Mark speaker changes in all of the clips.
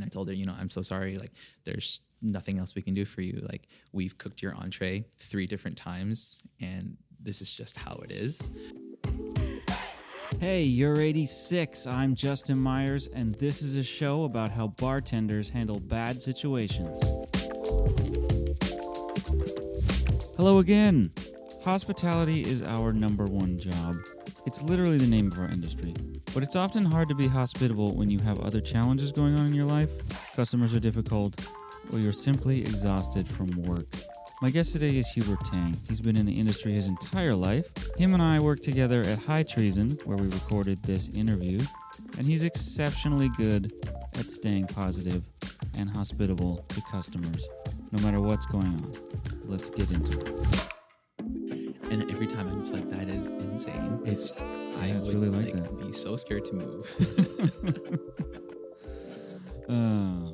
Speaker 1: and I told her, you know, I'm so sorry. Like, there's nothing else we can do for you. Like, we've cooked your entree three different times, and this is just how it is.
Speaker 2: Hey, you're 86. I'm Justin Myers, and this is a show about how bartenders handle bad situations. Hello again. Hospitality is our number one job. It's literally the name of our industry. But it's often hard to be hospitable when you have other challenges going on in your life, customers are difficult, or you're simply exhausted from work. My guest today is Hubert Tang. He's been in the industry his entire life. Him and I worked together at High Treason, where we recorded this interview, and he's exceptionally good at staying positive and hospitable to customers, no matter what's going on. Let's get into it.
Speaker 1: And every time I'm just like, that is insane.
Speaker 2: It's
Speaker 1: I
Speaker 2: yeah,
Speaker 1: would
Speaker 2: really like that.
Speaker 1: be so scared to move.
Speaker 2: Uh,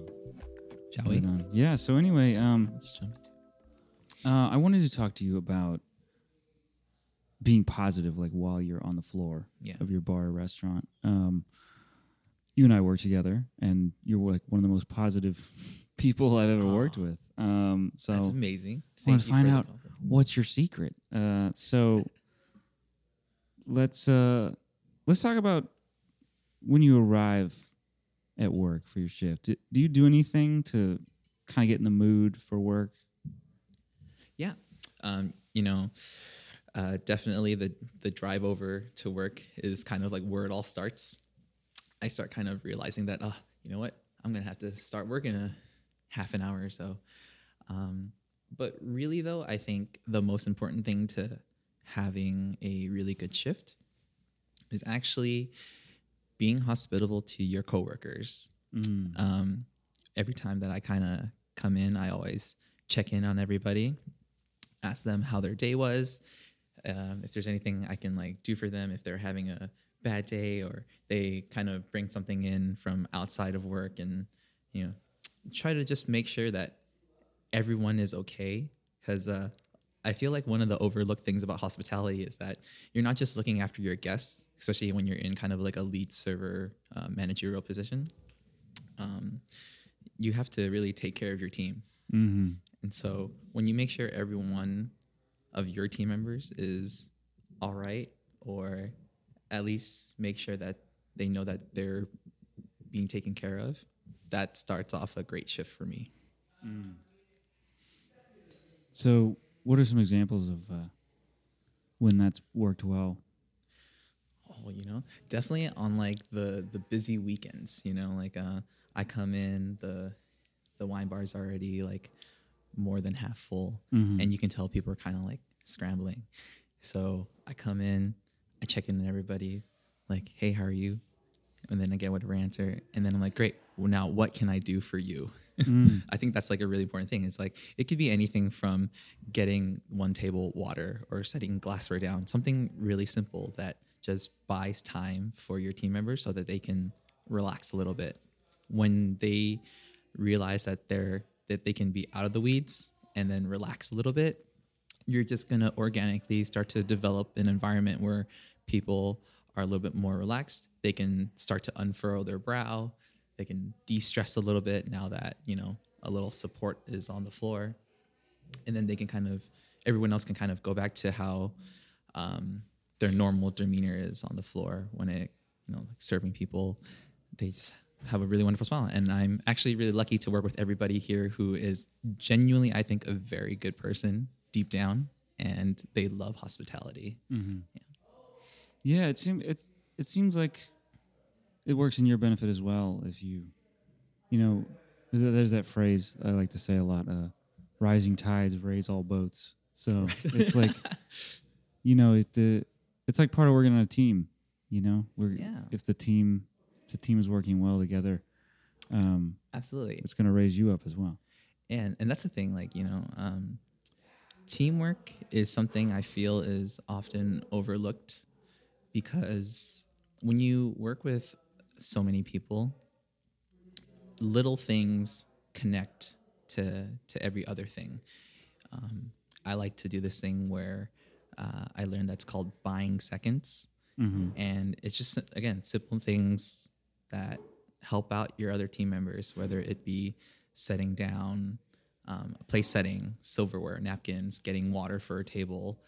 Speaker 1: Shall we?
Speaker 2: on. Yeah. So anyway, um,
Speaker 1: Let's jump into it.
Speaker 2: uh, I wanted to talk to you about being positive, like while you're on the floor
Speaker 1: Yeah.
Speaker 2: of your bar or restaurant. Um, you and I work together, and you're like one of the most positive people I've ever worked with. Um, so
Speaker 1: That's amazing.
Speaker 2: I want to find out what's your secret. Uh, so let's uh, let's talk about when you arrive at work for your shift. Do, do you do anything to kind of get in the mood for work?
Speaker 1: Yeah. Um, you know, uh, definitely the the drive over to work is kind of like where it all starts. I start kind of realizing that, oh, you know what, I'm gonna have to start work in a half an hour or so. Um, but really, though, I think the most important thing to having a really good shift is actually being hospitable to your coworkers
Speaker 2: Mm.
Speaker 1: um, every time that I kind of come in, I always check in on everybody, ask them how their day was, um, if there's anything I can like do for them, if they're having a bad day or they kind of bring something in from outside of work, and you know, try to just make sure that everyone is okay. Because uh, I feel like one of the overlooked things about hospitality is that you're not just looking after your guests, especially when you're in kind of like a lead server uh, managerial position um, you have to really take care of your team.
Speaker 2: Mm-hmm.
Speaker 1: And so when you make sure every one of your team members is all right, or at least make sure that they know that they're being taken care of, that starts off a great shift for me.
Speaker 2: So, what are some examples of uh, when that's worked well?
Speaker 1: Oh, you know, definitely on like the the busy weekends. You know, like uh, I come in the the wine bar's already like more than half full,
Speaker 2: Mhm.
Speaker 1: and you can tell people are kind of like scrambling. So I come in, I check in on everybody, like, hey, how are you? And then I get whatever answer, and then I'm like, great. Well, now what can I do for you?
Speaker 2: Mm.
Speaker 1: I think that's like a really important thing. It's like it could be anything from getting one table water or setting glassware down, something really simple that just buys time for your team members so that they can relax a little bit. When they realize that they're that they can be out of the weeds and then relax a little bit, you're just gonna organically start to develop an environment where people are a little bit more relaxed. They can start to unfurrow their brow. They can de-stress a little bit now that you know a little support is on the floor, and then they can kind of everyone else can kind of go back to how um, their normal demeanor is on the floor when it you know like serving people. They just have a really wonderful smile, and I'm actually really lucky to work with everybody here who is genuinely, I think, a very good person deep down, and they love hospitality.
Speaker 2: Yeah, it seems it's it seems like it works in your benefit as well if you, you know, there's that phrase I like to say a lot: uh, "Rising tides raise all boats." So it's like, you know, it the it's like part of working on a team. You know, where
Speaker 1: Yeah.
Speaker 2: if the team if the team is working well together, um,
Speaker 1: Absolutely.
Speaker 2: it's going to raise you up as well.
Speaker 1: and and that's the thing like you know um, teamwork is something i feel is often overlooked because when you work with so many people little things connect to to every other thing um, i like to do this thing where uh, i learned that's called buying seconds
Speaker 2: Mm-hmm.
Speaker 1: and it's just again simple things that help out your other team members, whether it be setting down, um, place setting, silverware, napkins, getting water for a table,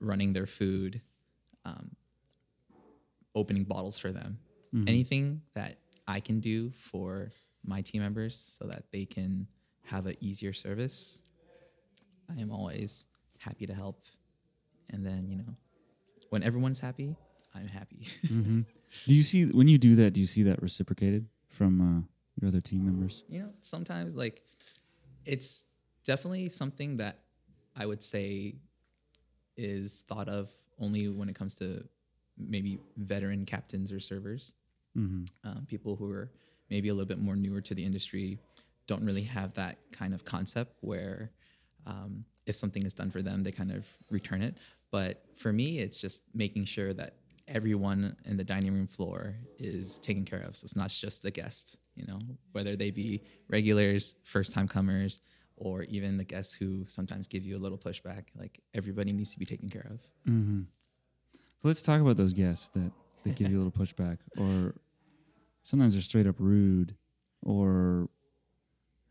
Speaker 1: running their food, um, opening bottles for them. Anything that I can do for my team members so that they can have an easier service, I am always happy to help. And then, you know, when everyone's happy, I'm happy.
Speaker 2: hmm Do you see when you do that? Do you see that reciprocated from uh, your other team members?
Speaker 1: you know, sometimes like it's definitely something that I would say is thought of only when it comes to maybe veteran captains or servers.
Speaker 2: Hmm
Speaker 1: Um, people who are maybe a little bit more newer to the industry don't really have that kind of concept where um, if something is done for them, they kind of return it. But for me, it's just making sure that everyone in the dining room floor is taken care of. So it's not just the guests, you know, whether they be regulars, first time comers, or even the guests who sometimes give you a little pushback. Like everybody needs to be taken care of.
Speaker 2: hmm So let's talk about those guests that that give you a little pushback, or sometimes they're straight up rude, or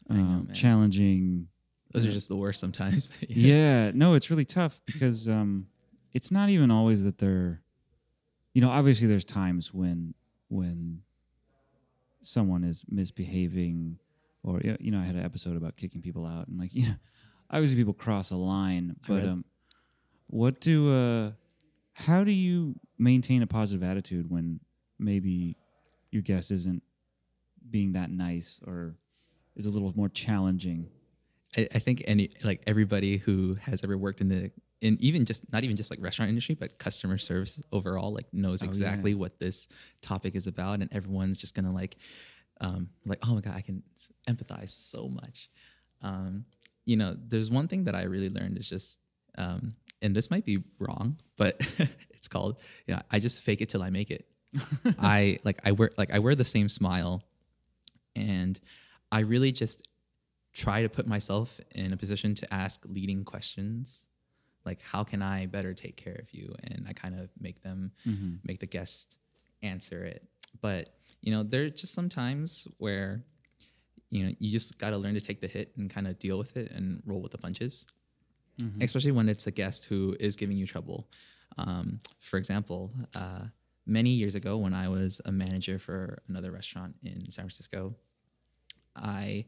Speaker 1: I know,
Speaker 2: um, challenging.
Speaker 1: Those are just the worst sometimes.
Speaker 2: yeah, no, it's really tough because um, it's not even always that they're, you know, obviously there's times when when someone is misbehaving, or you know- I had an episode about kicking people out, and like, yeah, obviously people cross a line, but um, what do uh, how do you maintain a positive attitude when maybe your guest isn't being that nice or is a little more challenging?
Speaker 1: I, I think any like everybody who has ever worked in the in even just not even just like restaurant industry, but customer service overall, like knows
Speaker 2: Oh, yeah.
Speaker 1: exactly what this topic is about, and everyone's just gonna like, um, like oh my god, I can empathize so much. Um, you know, there's one thing that I really learned is just, um, and this might be wrong, but it's called, you know, I just fake it till I make it. I like I wear like I wear the same smile, and I really just try to put myself in a position to ask leading questions like how can i better take care of you? And i kind of make them mm-hmm. make the guest answer it. But you know there are just some times where you know you just got to learn to take the hit and kind of deal with it and roll with the punches especially when it's a guest who is giving you trouble um, for example uh, many years ago when i was a manager for another restaurant in san francisco I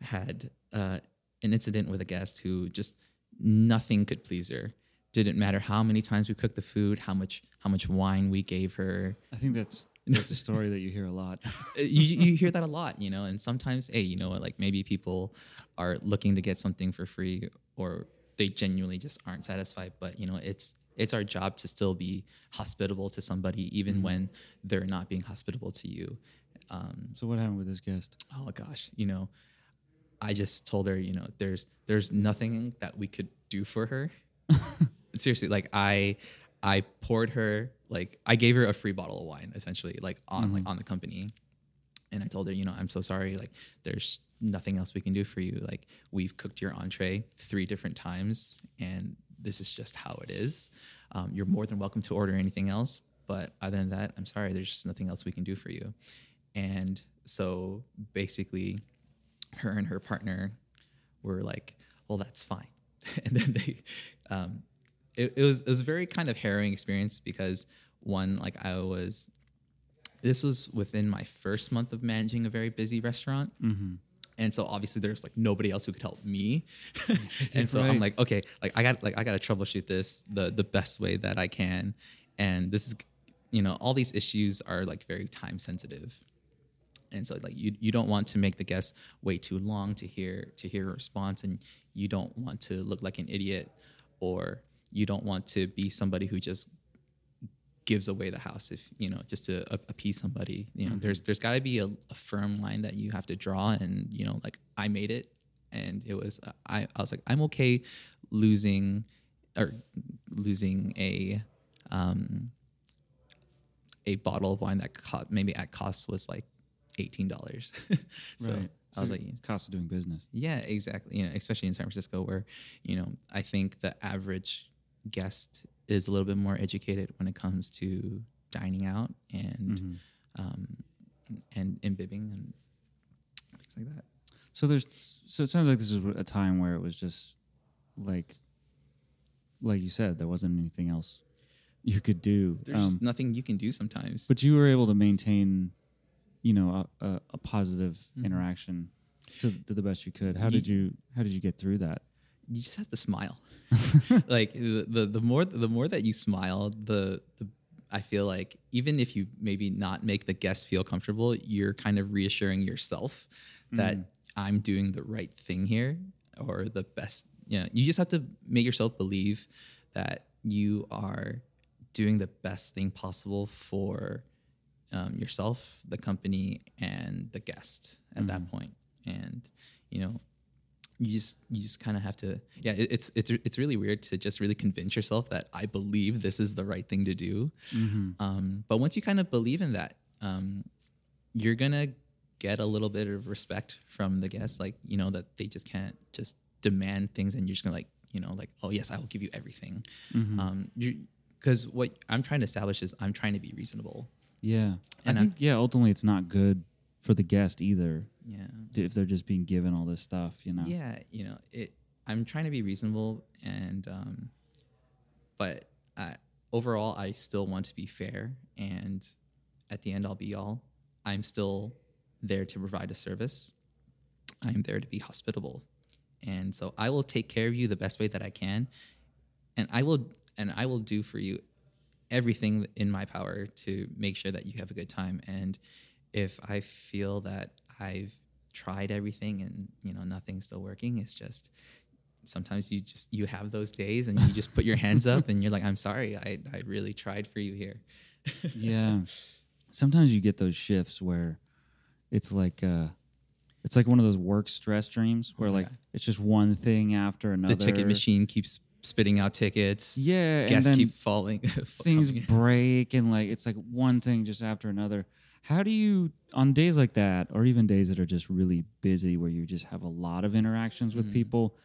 Speaker 1: had uh, an incident with a guest who just nothing could please her. Didn't matter how many times we cooked the food, how much how much wine we gave her.
Speaker 2: I think that's that's a story that you hear a lot.
Speaker 1: Uh, you, you hear that a lot, you know. And sometimes, hey, you know what? Like maybe people are looking to get something for free, or they genuinely just aren't satisfied. But you know, it's it's our job to still be hospitable to somebody, even when they're not being hospitable to you. Um,
Speaker 2: So what happened with this guest?
Speaker 1: oh gosh, you know, I just told her, you know, there's there's nothing that we could do for her. Seriously, like I I poured her like I gave her a free bottle of wine essentially, like on like on the company. And I told her, you know, I'm so sorry, like there's nothing else we can do for you. Like we've cooked your entree three different times and this is just how it is. Um, you're more than welcome to order anything else. But other than that, I'm sorry, there's just nothing else we can do for you. And so basically, her and her partner were like, "Well, that's fine." and then they, um, it, it was it was a very kind of harrowing experience because one, like I was, this was within my first month of managing a very busy restaurant. Mm-hmm. And so obviously there's like nobody else who could help me. and so I'm like, okay, like I got like I got to troubleshoot this the the best way that I can. And this is you know, all these issues are like very time sensitive. And so like you you don't want to make the guest wait too long to hear to hear a response and you don't want to look like an idiot or you don't want to be somebody who just gives away the house if you know just to appease somebody you know there's there's got to be a, a firm line that you have to draw and you know like i made it and it was uh, i i was like i'm okay losing or losing a um a bottle of wine that co- maybe at cost was like $18 so
Speaker 2: right.
Speaker 1: i was
Speaker 2: So
Speaker 1: like
Speaker 2: it's cost of doing business.
Speaker 1: yeah, exactly. You know, especially in San Francisco, where you know I think the average guest is a little bit more educated when it comes to dining out, and um, and imbibing and things like that.
Speaker 2: So there's so it sounds like this was a time where it was just like like you said there wasn't anything else you could do.
Speaker 1: There's
Speaker 2: Um,
Speaker 1: nothing you can do sometimes.
Speaker 2: but you were able to maintain you know a, a, a positive
Speaker 1: Mhm.
Speaker 2: interaction to, to the best you could. How
Speaker 1: Ye-
Speaker 2: did you how did you get through that?
Speaker 1: You just have to smile. like the, the more the more that you smile, the, the I feel like even if you maybe not make the guest feel comfortable, you're kind of reassuring yourself that I'm doing the right thing here or the best. You know, you just have to make yourself believe that you are doing the best thing possible for um, yourself, the company, and the guest at that point. And you know, you just you just kind of have to yeah it, it's it's it's really weird to just really convince yourself that i believe this is the right thing to do. Um, but once you kind of believe in that um, you're gonna get a little bit of respect from the guests like you know that they just can't just demand things and you're just gonna like you know like oh yes i will give you everything. Um, you because what i'm trying to establish is i'm trying to be reasonable.
Speaker 2: Yeah,
Speaker 1: And I-
Speaker 2: think yeah. Ultimately, it's not good for the guest either
Speaker 1: yeah.
Speaker 2: If they're just being given all this stuff. You know.
Speaker 1: yeah you know it i'm trying to be reasonable and um but uh, overall i still want to be fair and at the end all be all i'm still there to provide a service. I'm there to be hospitable. And so i will take care of you the best way that i can. And i will and i will do for you everything in my power to make sure that you have a good time. And if i feel that i've tried everything and you know nothing's still working it's just sometimes you just you have those days and you just put your hands up and you're like i'm sorry i, I really tried for you here
Speaker 2: yeah. Sometimes you get those shifts where it's like uh it's like one of those work stress dreams where like
Speaker 1: Yeah.
Speaker 2: it's just one thing after another.
Speaker 1: the ticket machine keeps spitting out tickets
Speaker 2: Yeah, then
Speaker 1: keep falling
Speaker 2: things break and like it's like one thing just after another. How do you on days like that or even days that are just really busy where you just have a lot of interactions
Speaker 1: Mm-hmm.
Speaker 2: with people,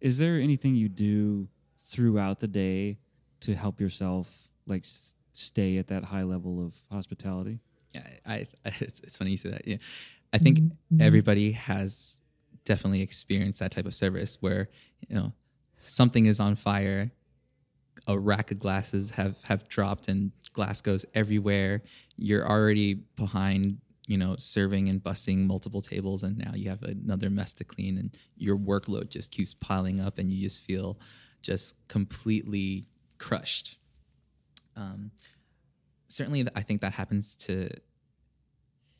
Speaker 2: is there anything you do throughout the day to help yourself like s- stay at that high level of hospitality?
Speaker 1: yeah, I, I it's, it's funny you say that. Yeah, I think everybody has definitely experienced that type of service where you know something is on fire, a rack of glasses have have dropped and glass goes everywhere. You're already behind, you know, serving and busting multiple tables, and now you have another mess to clean, and your workload just keeps piling up, and you just feel just completely crushed. Um, certainly i think that happens to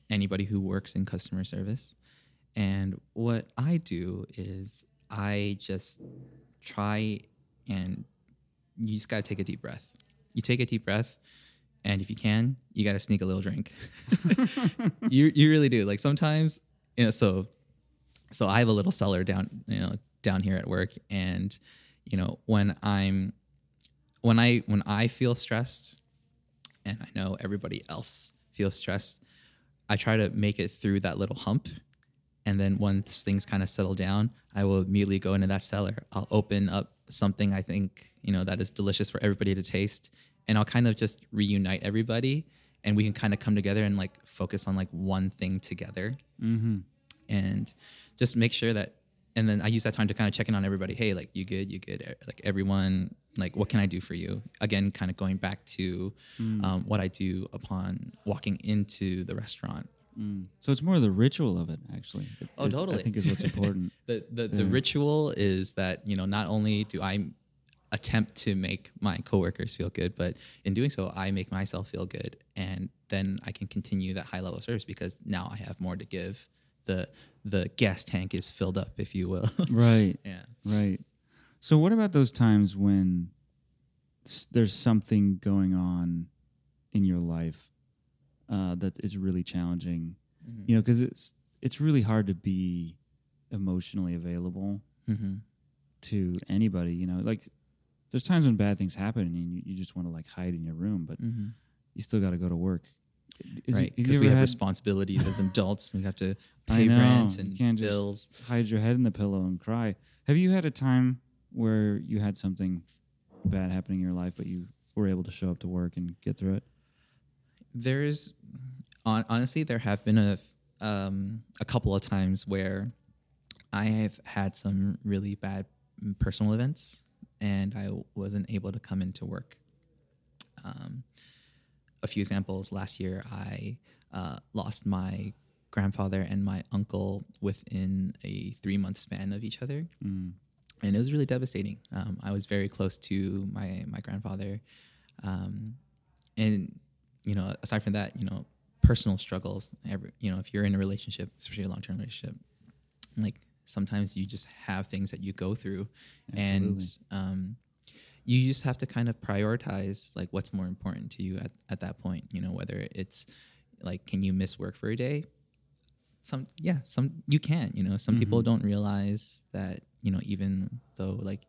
Speaker 1: anybody who works in customer service and what i do is i just try and you just got to take a deep breath you take a deep breath and if you can you got to sneak a little drink. You you really do. Like sometimes you know so so I have a little cellar down, you know, down here at work, and you know, when I'm when I when I feel stressed, and I know everybody else feels stressed, I try to make it through that little hump, and then once things kind of settle down, I will immediately go into that cellar. I'll open up something I think you know that is delicious for everybody to taste, and I'll kind of just reunite everybody, and we can kind of come together and like focus on like one thing together. And just make sure that and then i use that time to kind of check in on everybody hey like you good? You good? Eh, like everyone like what can i do for you? Again kind of going back to um, what i do upon walking into the restaurant.
Speaker 2: So it's more the ritual of it, actually. It-
Speaker 1: Oh,
Speaker 2: it-
Speaker 1: totally.
Speaker 2: I think is what's important.
Speaker 1: the the, the ritual is that you know not only do i attempt to make my coworkers feel good but in doing so i make myself feel good and then i can continue that high level of service because now i have more to give the the gas tank is filled up if you will
Speaker 2: right.
Speaker 1: yeah
Speaker 2: Right. So, what about those times when there's something going on in your life uh, that is really challenging? You know, because it's it's really hard to be emotionally available
Speaker 1: hmm
Speaker 2: to anybody. You know, like there's times when bad things happen and you, you just want to like hide in your room, but
Speaker 1: hmm
Speaker 2: you still got to go to work. Is
Speaker 1: right because we have
Speaker 2: had-
Speaker 1: responsibilities as adults we have to pay
Speaker 2: know.
Speaker 1: rent
Speaker 2: You
Speaker 1: and bills
Speaker 2: hide your head in the pillow and cry. Have you had a time where you had something bad happening in your life, but you were able to show up to work and get through it?
Speaker 1: there's hon- honestly, there have been a um, a couple of times where I have had some really bad personal events, and I wasn't able to come into work. Um, a few examples. Last year, I uh, lost my grandfather and my uncle within a three month span of each other,
Speaker 2: Mm.
Speaker 1: and it was really devastating. Um, I was very close to my my grandfather, um, and you know, aside from that, you know, personal struggles. Every, you know, if you're in a relationship, especially a long term relationship, like sometimes you just have things that you go through, and um, you just have to kind of prioritize like what's more important to you at, at that point. You know, whether it's like, can you miss work for a day? Some, yeah, some you can. You know, some people
Speaker 2: Mhm.
Speaker 1: don't realize that. You know, even though like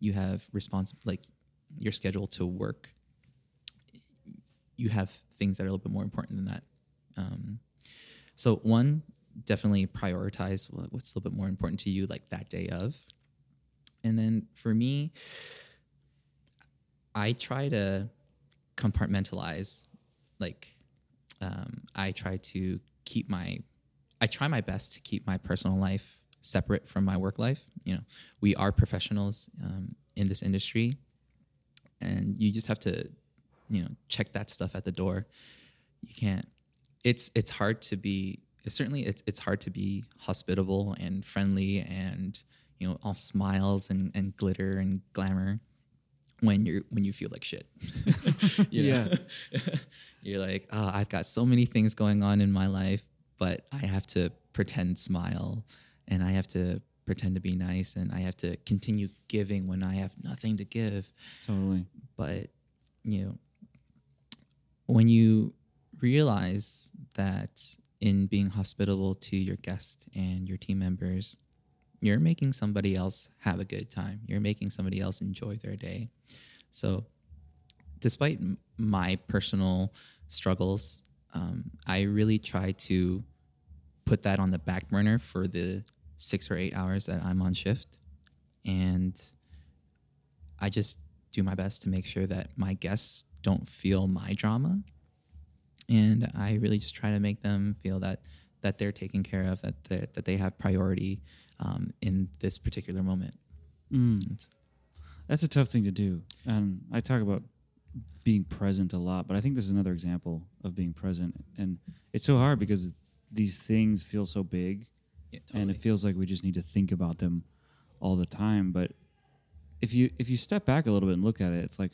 Speaker 1: you have response like your schedule to work, you have things that are a little bit more important than that. Um, so one, definitely prioritize what's a little bit more important to you, like that day of. And then for me, I try to compartmentalize. Like, um, I try to keep my, I try my best to keep my personal life separate from my work life. You know, we are professionals um, in this industry, and you just have to, you know, check that stuff at the door. You can't. It's it's hard to be. Certainly, it's it's hard to be hospitable and friendly and you know all smiles and, and glitter and glamour when you're when you feel like shit. yeah you're like, oh, I've got so many things going on in my life, but I have to pretend smile and I have to pretend to be nice and I have to continue giving when I have nothing to give.
Speaker 2: Totally.
Speaker 1: But you know, when you realize that in being hospitable to your guest and your team members, you're making somebody else have a good time. You're making somebody else enjoy their day. So, despite my personal struggles, um, I really try to put that on the back burner for the six or eight hours that I'm on shift. And I just do my best to make sure that my guests don't feel my drama. And I really just try to make them feel that that they're taken care of, that they that they have priority um, in this particular moment.
Speaker 2: Mm. That's a tough thing to do. And I talk about being present a lot, but I think this is another example of being present. And it's so hard because these things feel so big
Speaker 1: Yeah,
Speaker 2: and it feels like we just need to think about them all the time. But if you if you step back a little bit and look at it, it's like,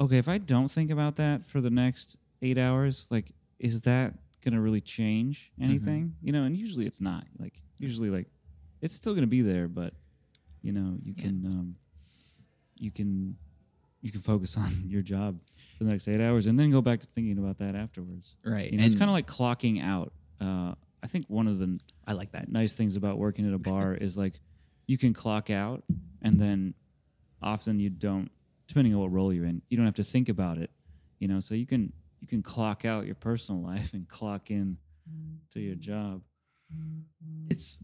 Speaker 2: okay, if I don't think about that for the next eight hours, like, is that gonna really change anything? You know, and usually it's not. Like usually like it's still gonna be there, but you know, you
Speaker 1: Yeah.
Speaker 2: can um you can you can focus on your job for the next eight hours and then go back to thinking about that afterwards.
Speaker 1: right.
Speaker 2: You know, it's kind of like clocking out. Uh, I think one of the
Speaker 1: I like that.
Speaker 2: nice things about working at a bar is like you can clock out and then often you don't depending on what role you're in you don't have to think about it you know so you can you can clock out your personal life and clock in to your job.
Speaker 1: It's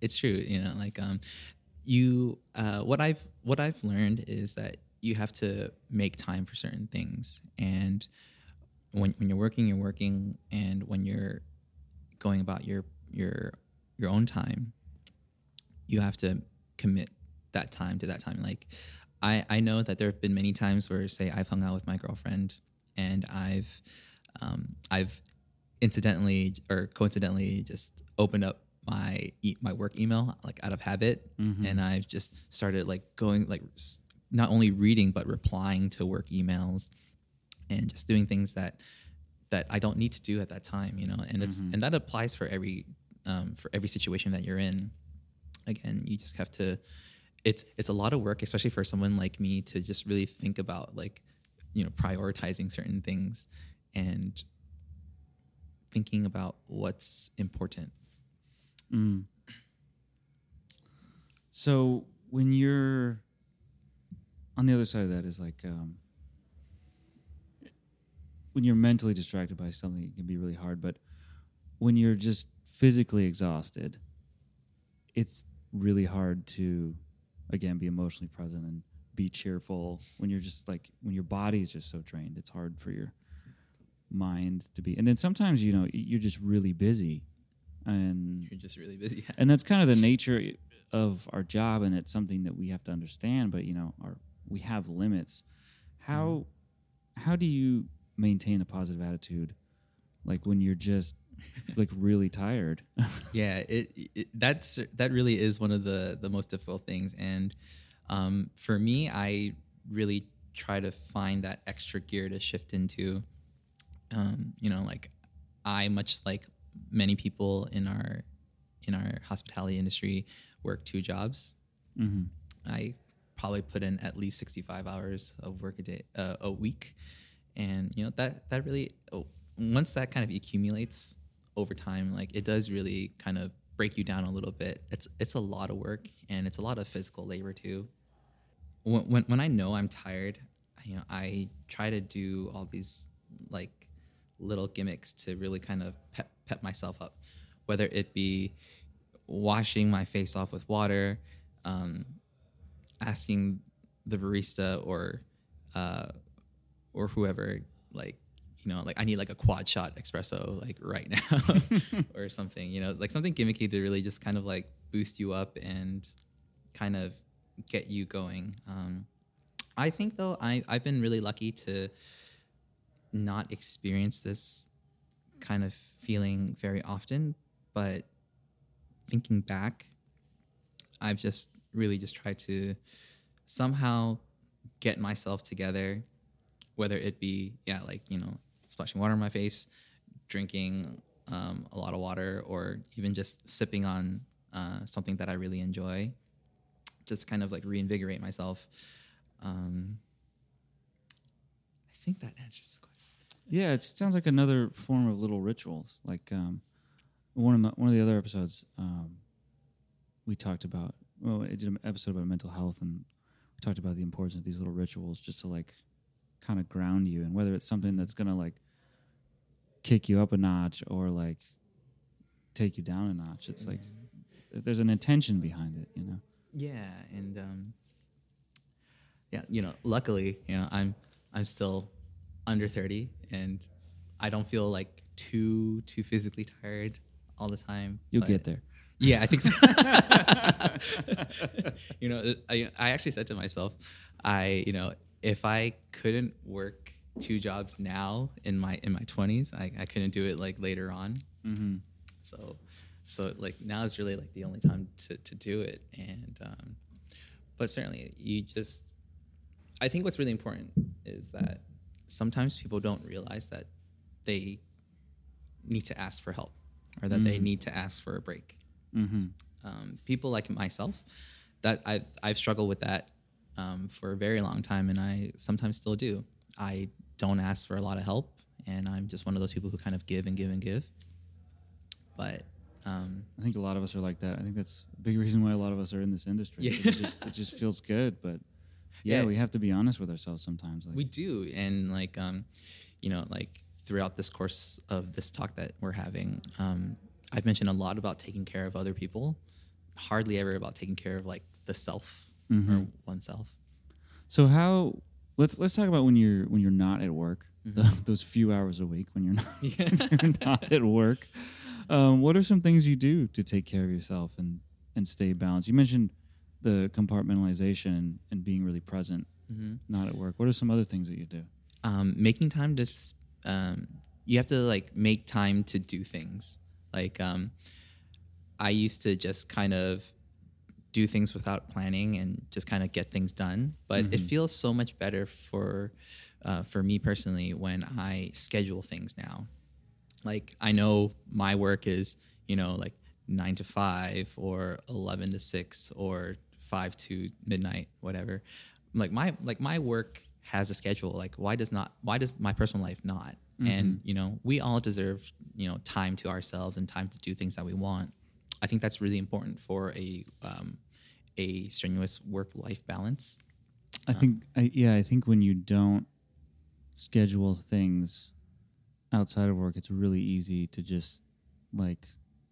Speaker 1: it's true you know like um you uh what i've what i've learned is that you have to make time for certain things. And when when you're working you're working. And when you're going about your your your own time you have to commit that time to that time. Like i i know that there have been many times where say i've hung out with my girlfriend and i've um i've incidentally or coincidentally just opened up my e- my work email like out of habit. And I've just started like going like not only reading but replying to work emails and just doing things that that I don't need to do at that time you know? And it's and that applies for every um, for every situation that you're in. Again you just have to it's it's a lot of work especially for someone like me to just really think about like you know prioritizing certain things and thinking about what's important
Speaker 2: Mm. So when you're on the other side of that is like um, when you're mentally distracted by something, it can be really hard. But when you're just physically exhausted, it's really hard to again be emotionally present and be cheerful when you're just like when your body is just so drained. It's hard for your mind to be. And then sometimes you know you're just really busy, and
Speaker 1: You're just really busy.
Speaker 2: and that's kind of the nature of our job, and it's something that we have to understand. But you know, our we have limits. How mm-hmm. how do you maintain a positive attitude, like when you're just like really tired?
Speaker 1: yeah it, it that's that really is one of the the most difficult things and um, for me i really try to find that extra gear to shift into. Um, you know like i much like many people in our in our hospitality industry work two jobs.
Speaker 2: Mm-hmm.
Speaker 1: i probably put in at least 65 hours of work a day uh, a week. And you know that that really oh, once that kind of accumulates over time like it does really kind of break you down a little bit. It's it's a lot of work and it's a lot of physical labor too when when, i know i'm tired you know i try to do all these like little gimmicks to really kind of pep, pep myself up. Whether it be washing my face off with water um, asking the barista or uh, or whoever like you know like I need like a quad shot espresso like right now or something you know like something gimmicky to really just kind of like boost you up and kind of get you going. Um, I think though I I've been really lucky to not experience this kind of feeling very often, but thinking back, I've just really just tried to somehow get myself together, whether it be yeah like you know splashing water on my face, drinking um, a lot of water, or even just sipping on uh, something that I really enjoy, just kind of like reinvigorate myself. Um, I think that answers the question.
Speaker 2: Yeah, it sounds like another form of little rituals. Like um, one of my, one of the other episodes, um, we talked about. Well, I did an episode about mental health, and we talked about the importance of these little rituals, just to like kind of ground you, and whether it's something that's gonna like kick you up a notch or like take you down a notch. It's like there's an intention behind it, you know.
Speaker 1: Yeah, and um, yeah, you know, luckily, you know, I'm I'm still under 30 and I don't feel like too too physically tired all the time.
Speaker 2: You'll get there.
Speaker 1: Yeah, I think so. you know, I, I actually said to myself, I, you know, if I couldn't work two jobs now in my in my 20s, I, I couldn't do it like later on.
Speaker 2: Mm-hmm.
Speaker 1: So, so like now is really like the only time to, to do it. And, um, but certainly you just, I think what's really important is that sometimes people don't realize that they need to ask for help or that they
Speaker 2: Mhm.
Speaker 1: need to ask for a break.
Speaker 2: Mm-hmm.
Speaker 1: Um, people like myself, that I, I've struggled with that um, for a very long time, and I sometimes still do. I don't ask for a lot of help, and I'm just one of those people who kind of give and give and give. But um,
Speaker 2: I think a lot of us are like that. I think that's a big reason why a lot of us are in this industry.
Speaker 1: Yeah.
Speaker 2: It, just, it just feels good, but yeah,
Speaker 1: Yeah.
Speaker 2: we have to be honest with ourselves sometimes. Like,
Speaker 1: we do, and like um, you know, like throughout this course of this talk that we're having, um, I've mentioned a lot about taking care of other people, hardly ever about taking care of like the self or
Speaker 2: Mhm.
Speaker 1: oneself.
Speaker 2: so how? Let's let's talk about when you're when you're not at work.
Speaker 1: Mm-hmm.
Speaker 2: The, those few hours a week when you're not, you're not at work. Um, what are some things you do to take care of yourself and and stay balanced? You mentioned the compartmentalization and, and being really present,
Speaker 1: Mhm.
Speaker 2: not at work. What are some other things that you do?
Speaker 1: um, making time to um, you have to like make time to do things like um, i used to just kind of do things without planning and just kind of get things done but it feels so much better for uh, for me personally when i schedule things now like i know my work is you know like 9 to 5 or 11 to 6 or 5 to midnight whatever. Like my like my work has a schedule. Like why does not why does my personal life not? And you know we all deserve you know time to ourselves and time to do things that we want. I think that's really important for a um, a strenuous work life balance.
Speaker 2: I think, I, yeah, I think when you don't schedule things outside of work, it's really easy to just like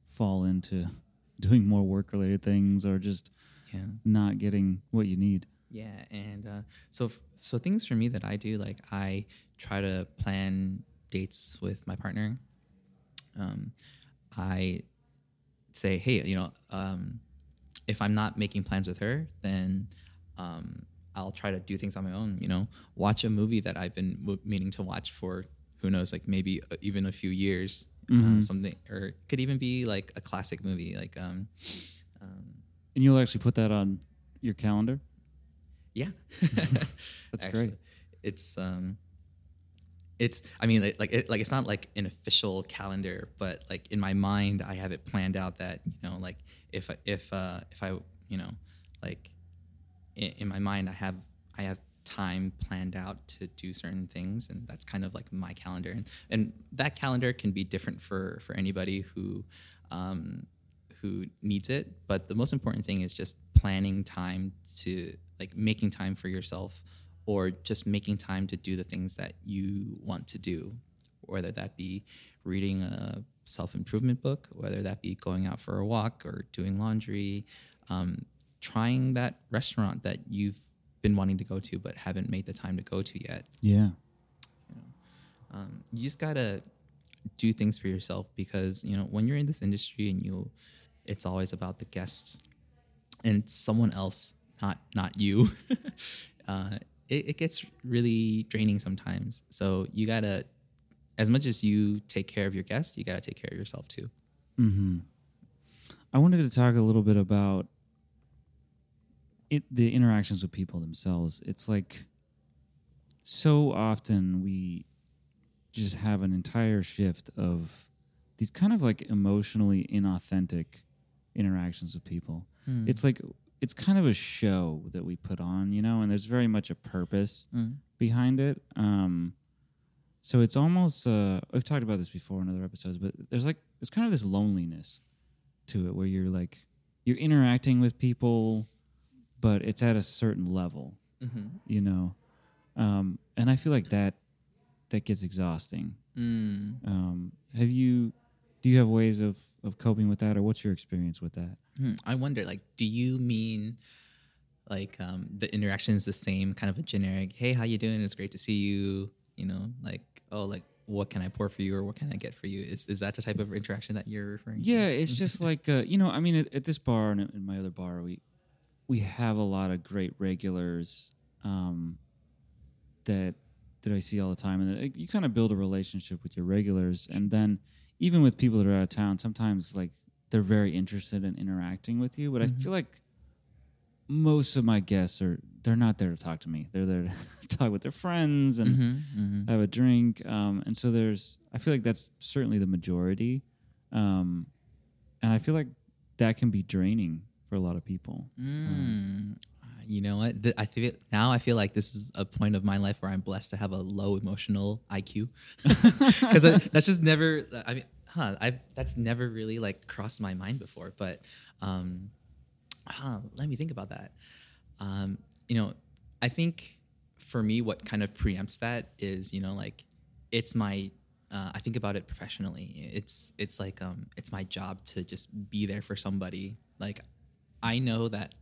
Speaker 2: fall into doing more work related things or just
Speaker 1: yeah
Speaker 2: not getting what you need.
Speaker 1: Yeah, and uh, so f- so things for me that I do, like I try to plan dates with my partner, um, I say, hey, you know, um, if I'm not making plans with her, then um, I'll try to do things on my own. You know, watch a movie that I've been meaning to watch for who knows, like maybe uh, even a few years. Uh, something, or could even be like a classic movie, like um, um,
Speaker 2: And you'll actually put that on your calendar.
Speaker 1: yeah.
Speaker 2: That's
Speaker 1: Actually,
Speaker 2: great.
Speaker 1: It's um, it's I mean like like, it, like it's not like an official calendar, but like in my mind, I have it planned out that you know like if if uh if I you know like in, in my mind I have I have time planned out to do certain things and that's kind of like my calendar. And and that calendar can be different for for anybody who um who needs it but the most important thing is just planning time to like making time for yourself or just making time to do the things that you want to do whether that be reading a self-improvement book whether that be going out for a walk or doing laundry um, trying that restaurant that you've been wanting to go to but haven't made the time to go to yet
Speaker 2: Yeah.
Speaker 1: um, you just gotta do things for yourself because you know when you're in this industry and you it's always about the guests and someone else not not you uh, it, it gets really draining sometimes so you gotta as much as you take care of your guests you gotta take care of yourself too
Speaker 2: Mm-hmm. I wanted to talk a little bit about it, the interactions with people themselves. It's like so often we just have an entire shift of these kind of like emotionally inauthentic interactions with people. It's like it's kind of a show that we put on, you know, and there's very much a purpose behind it. Um, so it's almost uh, I've talked about this before in other episodes, but there's like there's kind of this loneliness to it where you're like you're interacting with people, but it's at a certain level, you know, um, and I feel like that that gets exhausting.
Speaker 1: Mm.
Speaker 2: Um, have you do you have ways of of coping with that, or what's your experience with that?
Speaker 1: Hmm, I wonder, like, do you mean like um, the interaction is the same, kind of a generic, "Hey, how you doing? It's great to see you." You know, like, oh, like, what can I pour for you, or what can I get for you? Is is that the type of interaction that you're referring to?
Speaker 2: Yeah, it's just like uh, you know, I mean, at, at this bar and in my other bar, we we have a lot of great regulars um, that that I see all the time, and that, you kind of build a relationship with your regulars, and then even with people that are out of town, sometimes like they're very interested in interacting with you, but I feel like most of my guests are they're not there to talk to me. They're there to talk with their friends and
Speaker 1: Mm-hmm,
Speaker 2: have a drink. Um, and so there's, I feel like that's certainly the majority. Um, and I feel like that can be draining for a lot of people.
Speaker 1: Mm. Uh, You know what? I feel now. I feel like this is a point of my life where I'm blessed to have a low emotional IQ, because that's just never. I mean, huh? I that's never really like crossed my mind before. But, um, huh, let me think about that. Um, you know, I think for me, what kind of preempts that is, you know, like it's my. Uh, I think about it professionally. It's it's like um, it's my job to just be there for somebody. Like, I know that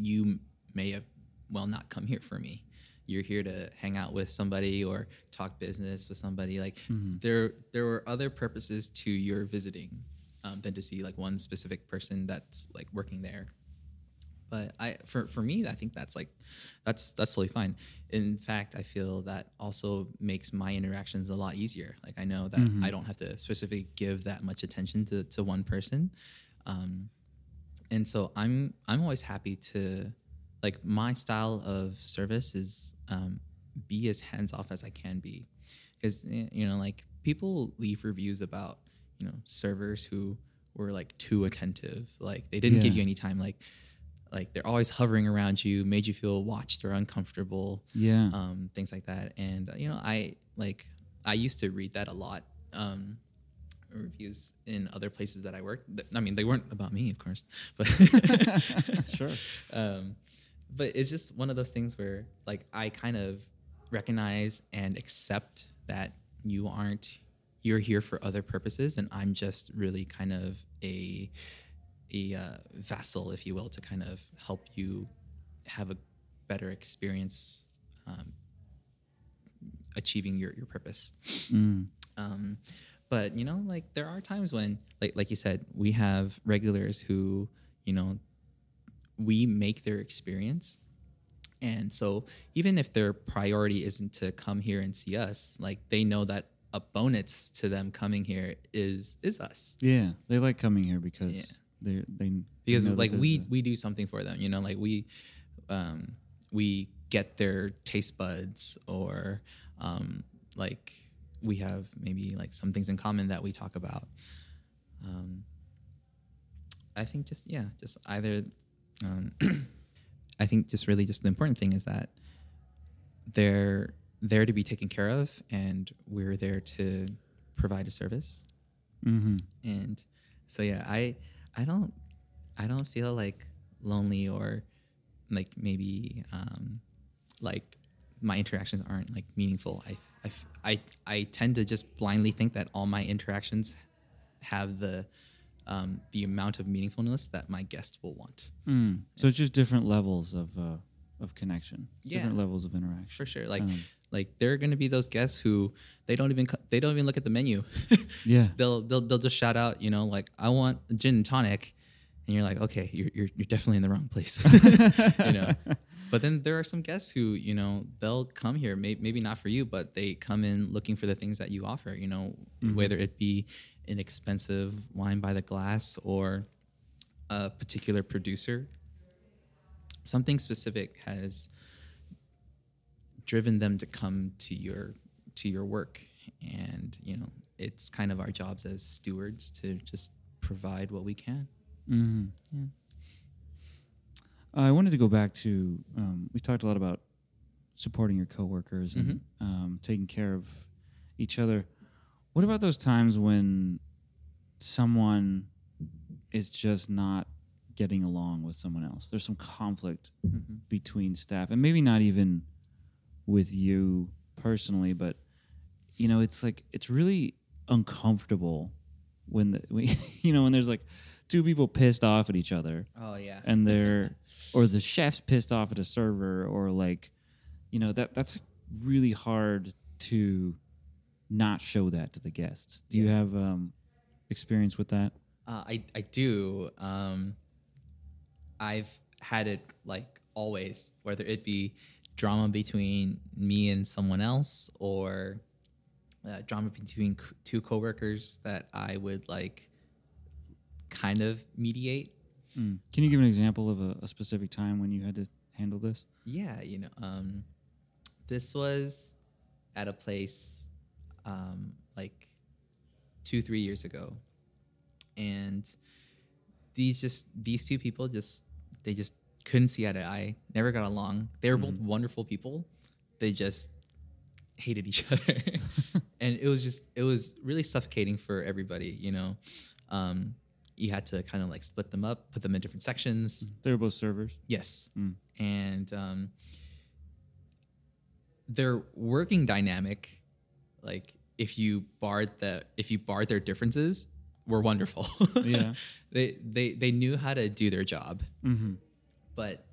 Speaker 1: you may have well not come here for me. You're here to hang out with somebody or talk business with somebody. Like there there were other purposes to your visiting um, than to see like one specific person that's like working there. But i for for me i think that's like that's that's totally fine. In fact i feel that also makes my interactions a lot easier. Like i know that i don't have to specifically give that much attention to to one person. Um, and so I'm I'm always happy to like my style of service is um, be as hands off as I can be because you know like people leave reviews about you know servers who were like too attentive like they didn't give you any time like like they're always hovering around you made you feel watched or uncomfortable
Speaker 2: Yeah.
Speaker 1: um, things like that. And you know, I like I used to read that a lot. Um, reviews in other places that I worked. I mean, they weren't about me, of course, but
Speaker 2: Sure.
Speaker 1: Um, but it's just one of those things where like I kind of recognize and accept that you aren't you're here for other purposes, and I'm just really kind of a a uh, vessel, if you will, to kind of help you have a better experience um, achieving your your purpose.
Speaker 2: Mm.
Speaker 1: Um, but you know, like there are times when, like like you said, we have regulars who, you know, we make their experience. And so even if their priority isn't to come here and see us, like they know that a bonus to them coming here is is us.
Speaker 2: Yeah, they like coming here because
Speaker 1: Yeah.
Speaker 2: they they
Speaker 1: Because like we we do something for them, you know, like we um we get their taste buds or um like we have maybe like some things in common that we talk about. Um I think just yeah, just either um I think just really just the important thing is that they're there to be taken care of and we're there to provide a service
Speaker 2: Mm-hmm.
Speaker 1: and so yeah i i don't i don't feel like lonely or like maybe um like my interactions aren't like meaningful i i i, I tend to just blindly think that all my interactions have the um the amount of meaningfulness that my guest will want
Speaker 2: Mm. So it's just different levels of uh, of connection,
Speaker 1: Yeah.
Speaker 2: different levels of interaction.
Speaker 1: for sure like
Speaker 2: Um,
Speaker 1: like there are going to be those guests who they don't even they don't even look at the menu
Speaker 2: Yeah.
Speaker 1: they'll they'll they'll just shout out, you know, like I want gin and tonic, and you're like, okay, you're you're, you're definitely in the wrong place, you know. But then there are some guests who, you know, they'll come here, may, maybe not for you, but they come in looking for the things that you offer, you know, mm-hmm. whether it be an expensive wine by the glass or a particular producer. Something specific has driven them to come to your to your work and you know it's kind of our jobs as stewards to just provide what we can
Speaker 2: hmm
Speaker 1: Yeah.
Speaker 2: I wanted to go back to um, we talked a lot about supporting your coworkers and um, taking care of each other. What about those times when someone is just not getting along with someone else? There's some conflict between staff, and maybe not even with you personally, but you know, it's like it's really uncomfortable when the when, you know when there's like two people pissed off at each other.
Speaker 1: Oh yeah.
Speaker 2: And they're or the chef's pissed off at a server or like you know that that's really hard to not show that to the guests. Do you have um experience with that?
Speaker 1: Uh, I, I do. Um, i've had it like always whether it be drama between me and someone else or uh, drama between c- two coworkers that i would like kind of mediate
Speaker 2: Mm. can you give an example of a, a specific time when you had to handle this
Speaker 1: Yeah, you know, um, this was at a place um, like two, three years ago, and these just these two people just they just couldn't see eye to eye, never got along. They were both wonderful people. They just hated each other, and it was just it was really suffocating for everybody. You know, um, you had to kind of like split them up, put them in different sections.
Speaker 2: they were both servers
Speaker 1: Yes.
Speaker 2: Mm.
Speaker 1: And um, their working dynamic, like if you barred the if you barred their differences, were wonderful.
Speaker 2: Yeah.
Speaker 1: they they they knew how to do their job,
Speaker 2: mm-hmm.
Speaker 1: but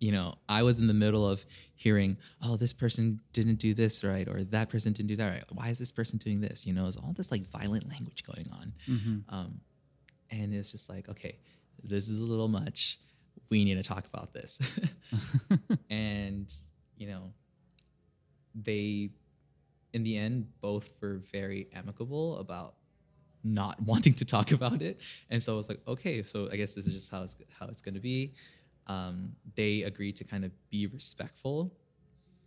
Speaker 1: you know, I was in the middle of hearing, oh, this person didn't do this right, or that person didn't do that right. Why is this person doing this? You know, it's all this like violent language going on.
Speaker 2: Mm-hmm.
Speaker 1: Um, and it's just like, okay, this is a little much. We need to talk about this. and, you know, they, in the end, both were very amicable about not wanting to talk about it. And so I was like, okay, so I guess this is just how it's, how it's going to be. Um, they agreed to kind of be respectful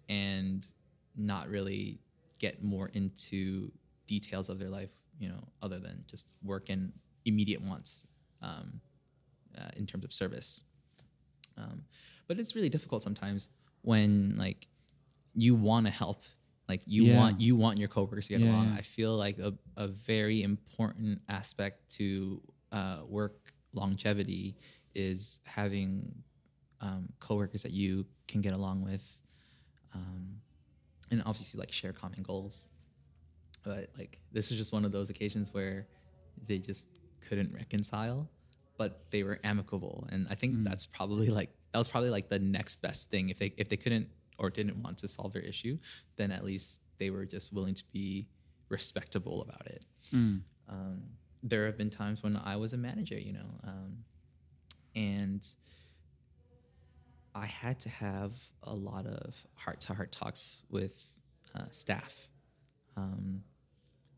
Speaker 1: and not really get more into details of their life, you know, other than just work and immediate wants um, uh, in terms of service. Um, but it's really difficult sometimes when like you want to help, like you
Speaker 2: Yeah.
Speaker 1: want you want your coworkers to get
Speaker 2: Yeah,
Speaker 1: along.
Speaker 2: yeah.
Speaker 1: I feel like a, a very important aspect to uh, work longevity is having um, coworkers that you can get along with, um, and obviously like share common goals. But like this is just one of those occasions where they just couldn't reconcile, but they were amicable, and I think that's probably like that was probably like the next best thing if they if they couldn't or didn't want to solve their issue, then at least they were just willing to be respectable about it.
Speaker 2: Mm.
Speaker 1: Um, there have been times when I was a manager, you know, um, and I had to have a lot of heart to heart talks with uh, staff. Um,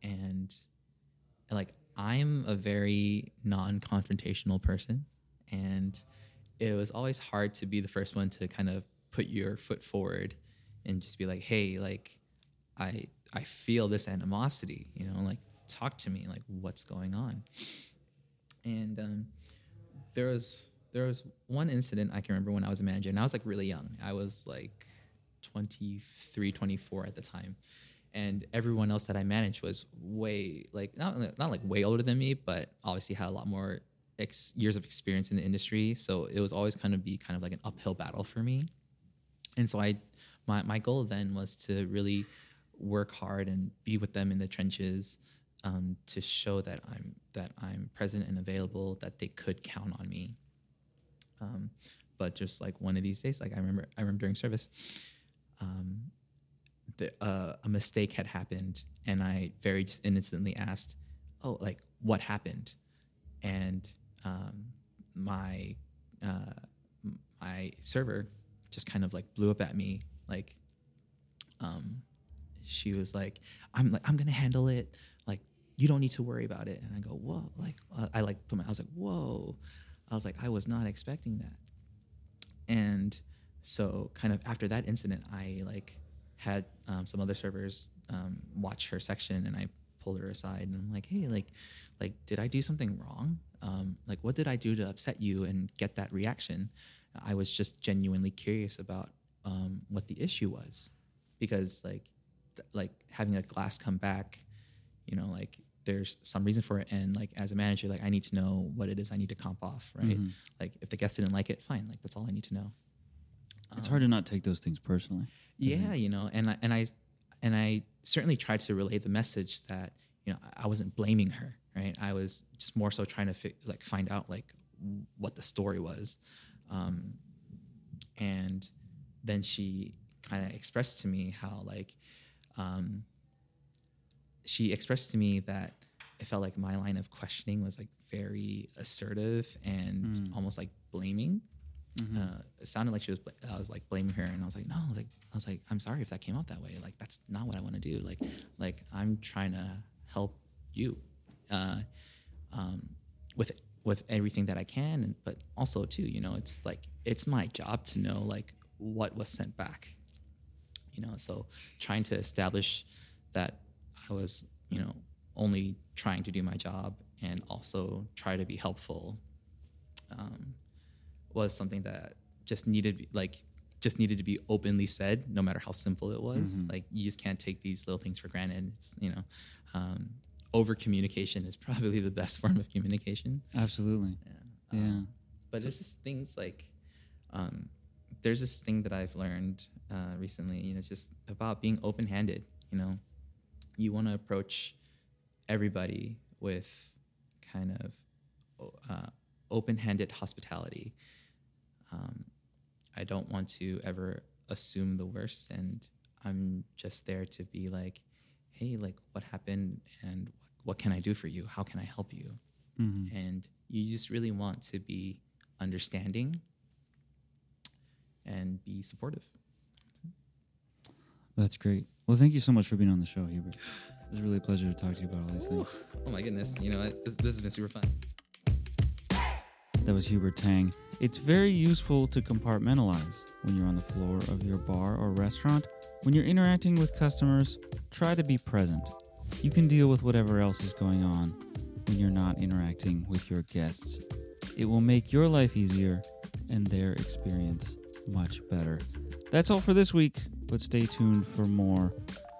Speaker 1: and like, I'm a very non confrontational person. And it was always hard to be the first one to kind of put your foot forward and just be like, hey, like, I, I feel this animosity, you know, like, talk to me, like, what's going on? And um, there was there was one incident I can remember when I was a manager, and I was like really young. I was like 23, 24 at the time. And everyone else that I managed was way like not not like way older than me, but obviously had a lot more ex- years of experience in the industry. So it was always kind of be kind of like an uphill battle for me. And so I, my my goal then was to really work hard and be with them in the trenches um, to show that I'm that I'm present and available, that they could count on me. Um, but just like one of these days, like I remember, I remember during service, um, uh, a mistake had happened, and I very just innocently asked, "Oh, like what happened?" And um, my uh, my server just kind of like blew up at me, like um, she was like, "I'm like I'm gonna handle it. Like you don't need to worry about it." And I go, "Whoa!" Like uh, I like put my I was like, "Whoa!" I was like, I was not expecting that. And so, kind of after that incident, I like had um, some other servers um, watch her section, and I pulled her aside, and I'm like, hey, like, like, did I do something wrong? Um, like, what did I do to upset you and get that reaction? I was just genuinely curious about um, what the issue was, because like, th- like having a glass come back, you know, like there's some reason for it and like as a manager like i need to know what it is i need to comp off right
Speaker 2: Mhm.
Speaker 1: like if the guest didn't like it fine like that's all i need to know
Speaker 2: It's
Speaker 1: Um,
Speaker 2: hard to not take those things personally.
Speaker 1: yeah you know and I, and i and i certainly tried to relay the message that you know i wasn't blaming her right i was just more so trying to fi- like find out like what the story was um, and then she kind of expressed to me how like um, she expressed to me that it felt like my line of questioning was like very assertive and
Speaker 2: Mm.
Speaker 1: almost like blaming
Speaker 2: Mhm.
Speaker 1: uh, it sounded like she was. I was like blaming her, and I was like, no, I was like, I was like, I'm sorry if that came out that way. Like that's not what I want to do. Like, like I'm trying to help you, uh, um, with with everything that I can, and but also too, you know, it's like it's my job to know like what was sent back, you know. So trying to establish that I was, you know, only trying to do my job and also try to be helpful. Um, was something that just needed like just needed to be openly said no matter how simple it was
Speaker 2: Mhm.
Speaker 1: like you just can't take these little things for granted it's you know um, over communication is probably the best form of communication
Speaker 2: Absolutely.
Speaker 1: yeah.
Speaker 2: Yeah.
Speaker 1: Um, but there's just things like um, there's this thing that I've learned uh, recently. You know, it's just about being open-handed. You know, you want to approach everybody with kind of uh, open-handed hospitality. Um, I don't want to ever assume the worst, and I'm just there to be like, hey, like, what happened, and what can I do for you? How can I help you?
Speaker 2: hmm
Speaker 1: and you just really want to be understanding and be supportive.
Speaker 2: That's great. Well, thank you so much for being on the show, Hubert. It was really a pleasure to talk to you about all these things.
Speaker 1: Oh my goodness, you know, this, this has been super fun.
Speaker 2: That was Hubert Tang. It's very useful to compartmentalize when you're on the floor of your bar or restaurant. When you're interacting with customers, try to be present. You can deal with whatever else is going on when you're not interacting with your guests. It will make your life easier and their experience much better. That's all for this week, but stay tuned for more.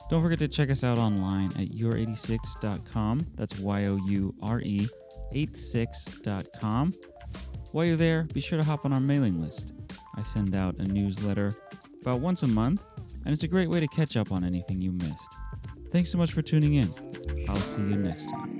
Speaker 2: Don't forget to check us out online at youre86.com. That's Y O U R E 86.com. While you're there, be sure to hop on our mailing list. I send out a newsletter about once a month, and it's a great way to catch up on anything you missed. Thanks so much for tuning in. I'll see you next time.